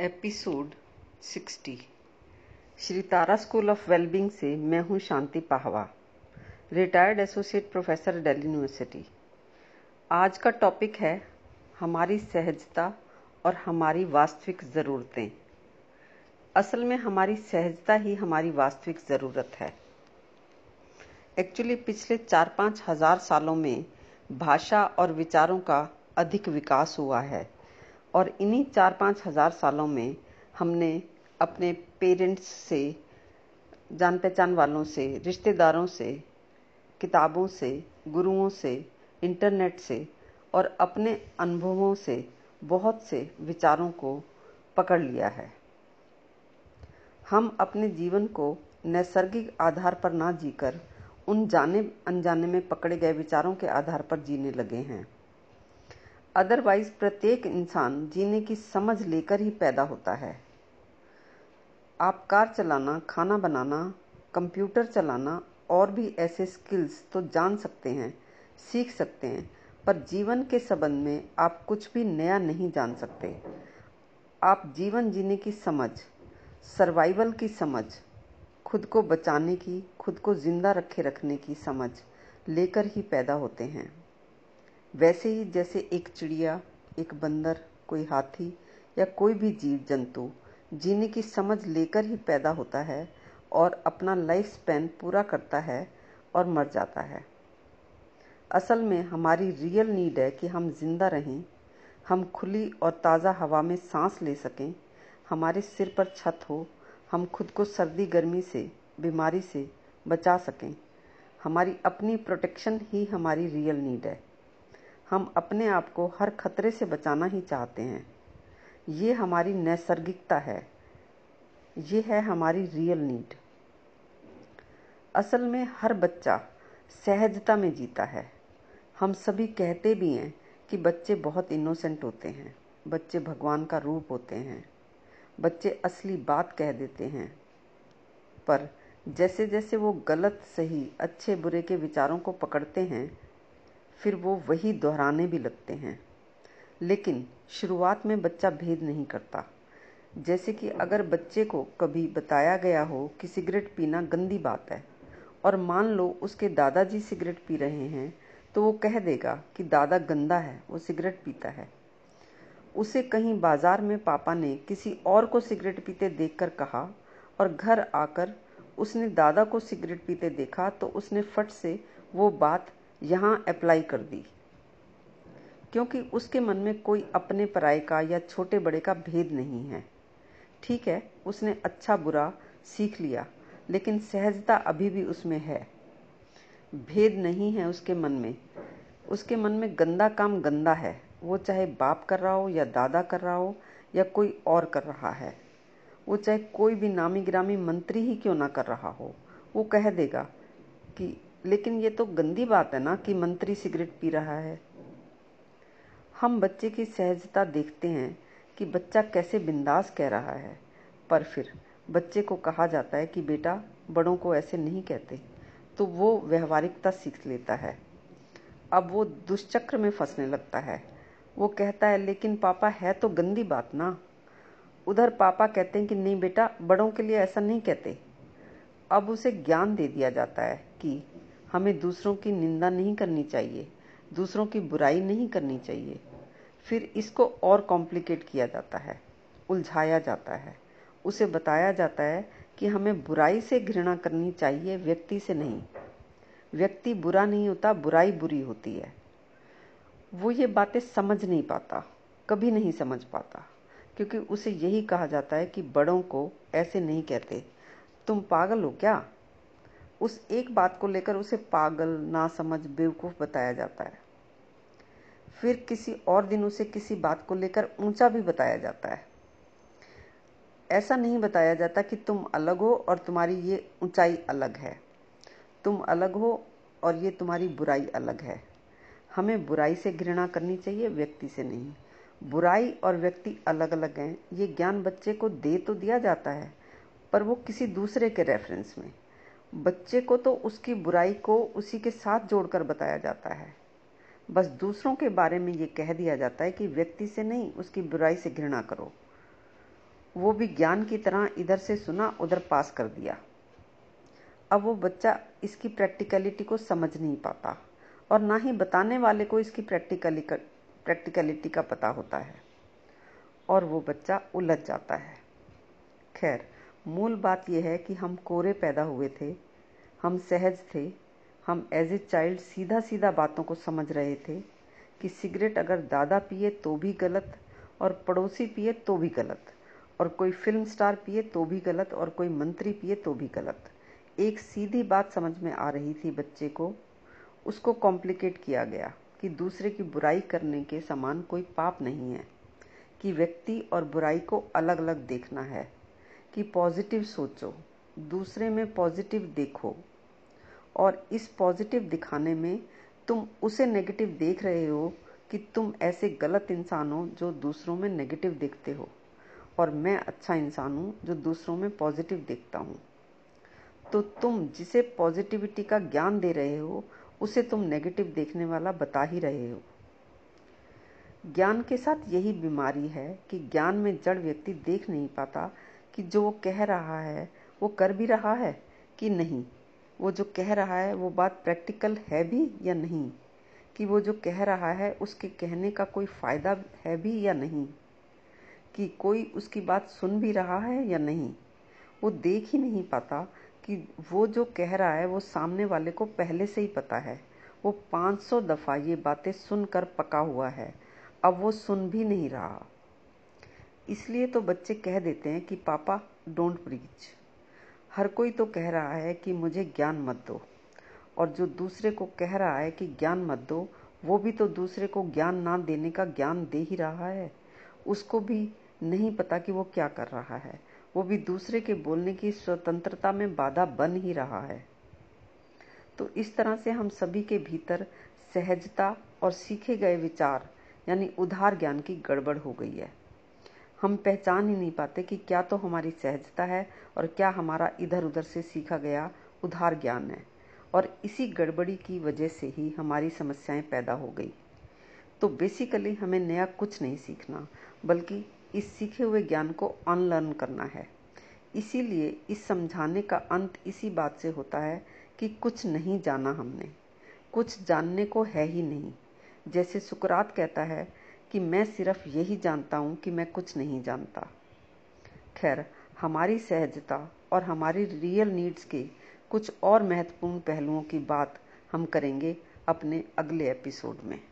Episode 60 Shri Tara school of wellbeing से मैं हूँ Shanti Pahwa, retired associate professor Delhi university. आज का टॉपिक है हमारी सहजता और हमारी वास्तविक ज़रूरतें। असल में हमारी सहजता ही हमारी वास्तविक ज़रूरत है। एक्चुअली पिछले चार पाँच हज़ार सालों में भाषा और विचारों का अधिक विकास हुआ है। और इन्हीं चार पाँच हज़ार सालों में हमने अपने पेरेंट्स से जान पहचान वालों से, रिश्तेदारों से, किताबों से, गुरुओं से, इंटरनेट से और अपने अनुभवों से बहुत से विचारों को पकड़ लिया है। हम अपने जीवन को नैसर्गिक आधार पर ना जीकर उन जाने अनजाने में पकड़े गए विचारों के आधार पर जीने लगे हैं। अदरवाइज़ प्रत्येक इंसान जीने की समझ लेकर ही पैदा होता है। आप कार चलाना, खाना बनाना, कंप्यूटर चलाना और भी ऐसे स्किल्स तो जान सकते हैं, सीख सकते हैं, पर जीवन के संबंध में आप कुछ भी नया नहीं जान सकते। आप जीवन जीने की समझ सर्वाइवल की समझ, खुद को बचाने की, खुद को ज़िंदा रखे रखने की समझ लेकर ही पैदा होते हैं। वैसे ही जैसे एक चिड़िया, एक बंदर, कोई हाथी या कोई भी जीव जंतु जीने की समझ लेकर ही पैदा होता है और अपना लाइफ स्पैन पूरा करता है और मर जाता है। असल में हमारी रियल नीड है कि हम ज़िंदा रहें, हम खुली और ताज़ा हवा में सांस ले सकें, हमारे सिर पर छत हो, हम खुद को सर्दी, गर्मी से, बीमारी से बचा सकें। हमारी अपनी प्रोटेक्शन ही हमारी रियल नीड है। हम अपने आप को हर खतरे से बचाना ही चाहते हैं। ये हमारी नैसर्गिकता है। ये है हमारी रियल नीड असल में हर बच्चा सहजता में जीता है। हम सभी कहते भी हैं कि बच्चे बहुत इनोसेंट होते हैं। बच्चे भगवान का रूप होते हैं। बच्चे असली बात कह देते हैं। पर जैसे जैसे वो गलत, सही, अच्छे, बुरे के विचारों को पकड़ते हैं फिर वो वही दोहराने भी लगते हैं। लेकिन शुरुआत में बच्चा भेद नहीं करता। जैसे कि अगर बच्चे को कभी बताया गया हो कि सिगरेट पीना गंदी बात है, और मान लो उसके दादाजी सिगरेट पी रहे हैं तो वो कह देगा कि दादा गंदा है, वो सिगरेट पीता है। उसे कहीं बाज़ार में पापा ने किसी और को सिगरेट पीते देखकर कहा, और घर आकर उसने दादा को सिगरेट पीते देखा तो उसने फट से वो बात यहाँ अप्लाई कर दी। क्योंकि उसके मन में कोई अपने पराय का या छोटे बड़े का भेद नहीं है। ठीक है, उसने अच्छा बुरा सीख लिया, लेकिन सहजता अभी भी उसमें है। भेद नहीं है उसके मन में। उसके मन में गंदा काम गंदा है। वो चाहे बाप कर रहा हो या दादा कर रहा हो या कोई और कर रहा है। वो चाहे कोई भी नामी गिरामी मंत्री ही क्यों ना कर रहा हो। वो कह देगा कि लेकिन ये तो गंदी बात है ना कि मंत्री सिगरेट पी रहा है। हम बच्चे की सहजता देखते हैं कि बच्चा कैसे बिंदास कह रहा है, पर फिर बच्चे को कहा जाता है कि बेटा, बड़ों को ऐसे नहीं कहते। तो वो व्यवहारिकता सीख लेता है। अब वो दुष्चक्र में फंसने लगता है। वो कहता है, लेकिन पापा, है तो गंदी बात ना। उधर पापा कहते हैं कि, नहीं बेटा, बड़ों के लिए ऐसा नहीं कहते। अब उसे ज्ञान दे दिया जाता है कि हमें दूसरों की निंदा नहीं करनी चाहिए, दूसरों की बुराई नहीं करनी चाहिए। फिर इसको और कॉम्प्लिकेट किया जाता है, उलझाया जाता है। उसे बताया जाता है कि हमें बुराई से घृणा करनी चाहिए, व्यक्ति से नहीं। व्यक्ति बुरा नहीं होता, बुराई बुरी होती है। वो ये बातें समझ नहीं पाता, कभी नहीं समझ पाता, क्योंकि उसे यही कहा जाता है कि बड़ों को ऐसे नहीं कहते। तुम पागल हो क्या? उस एक बात को लेकर उसे पागल ना समझ बेवकूफ़ बताया जाता है। फिर किसी और दिन उसे किसी बात को लेकर ऊँचा भी बताया जाता है। ऐसा नहीं बताया जाता कि तुम अलग हो और तुम्हारी ये ऊंचाई अलग है। तुम अलग हो और ये तुम्हारी बुराई अलग है। हमें बुराई से घृणा करनी चाहिए, व्यक्ति से नहीं। बुराई और व्यक्ति अलग अलग हैं। ये ज्ञान बच्चे को दे तो दिया जाता है, पर वो किसी दूसरे के रेफरेंस में। बच्चे को तो उसकी बुराई को उसी के साथ जोड़कर बताया जाता है। बस दूसरों के बारे में ये कह दिया जाता है कि व्यक्ति से नहीं, उसकी बुराई से घृणा करो। वो भी ज्ञान की तरह इधर से सुना, उधर पास कर दिया। अब वो बच्चा इसकी प्रैक्टिकलिटी को समझ नहीं पाता और ना ही बताने वाले को इसकी प्रैक्टिकली प्रैक्टिकलिटी का पता होता है और वो बच्चा उलझ जाता है। खैर मूल बात यह है कि हम कोरे पैदा हुए थे, हम सहज थे, हम एज ए चाइल्ड सीधा सीधा बातों को समझ रहे थे कि सिगरेट अगर दादा पिए तो भी गलत और पड़ोसी पिए तो भी गलत और कोई फ़िल्म स्टार पिए तो भी गलत और कोई मंत्री पिए तो भी गलत। एक सीधी बात समझ में आ रही थी बच्चे को, उसको कॉम्प्लिकेट किया गया कि दूसरे की बुराई करने के समान कोई पाप नहीं है, कि व्यक्ति और बुराई को अलग अलग देखना है। कि पॉजिटिव सोचो, दूसरे में पॉजिटिव देखो। और इस पॉजिटिव दिखाने में तुम उसे नेगेटिव देख रहे हो कि तुम ऐसे गलत इंसान हो जो दूसरों में नेगेटिव देखते हो। और मैं अच्छा इंसान हूँ जो दूसरों में पॉजिटिव देखता हूँ। तो तुम जिसे पॉजिटिविटी का ज्ञान दे रहे हो, उसे तुम नेगेटिव देखने वाला बता ही रहे हो। ज्ञान के साथ यही बीमारी है कि ज्ञान में जड़ व्यक्ति देख नहीं पाता कि जो वो कह रहा है, वो कर भी रहा है कि नहीं? वो जो कह रहा है, वो बात प्रैक्टिकल है भी या नहीं? कि वो जो कह रहा है, उसके कहने का कोई फ़ायदा है भी या नहीं? कि कोई उसकी बात सुन भी रहा है या नहीं? वो देख ही नहीं पाता कि वो जो कह रहा है, वो सामने वाले को पहले से ही पता है। वो 500 दफ़ा ये बातें सुनकर पका हुआ है। अब वो सुन भी नहीं रहा। इसलिए तो बच्चे कह देते हैं कि, पापा डोंट प्रीच हर कोई तो कह रहा है कि, मुझे ज्ञान मत दो। और जो दूसरे को कह रहा है कि, ज्ञान मत दो, वो भी तो दूसरे को ज्ञान ना देने का ज्ञान दे ही रहा है। उसको भी नहीं पता कि वो क्या कर रहा है। वो भी दूसरे के बोलने की स्वतंत्रता में बाधा बन ही रहा है। तो इस तरह से हम सभी के भीतर सहजता और सीखे गए विचार, यानी उधार ज्ञान की गड़बड़ हो गई है। हम पहचान ही नहीं पाते कि क्या तो हमारी सहजता है और क्या हमारा इधर उधर से सीखा गया उधार ज्ञान है। और इसी गड़बड़ी की वजह से ही हमारी समस्याएँ पैदा हो गई। तो बेसिकली हमें नया कुछ नहीं सीखना, बल्कि इस सीखे हुए ज्ञान को अनलर्न करना है। इसीलिए इस समझाने का अंत इसी बात से होता है कि कुछ नहीं जाना हमने। कुछ जानने को है ही नहीं। जैसे सुकरात कहता है कि मैं सिर्फ़ यही जानता हूँ कि मैं कुछ नहीं जानता। खैर, हमारी सहजता और हमारी रियल नीड्स के कुछ और महत्वपूर्ण पहलुओं की बात हम करेंगे अपने अगले एपिसोड में।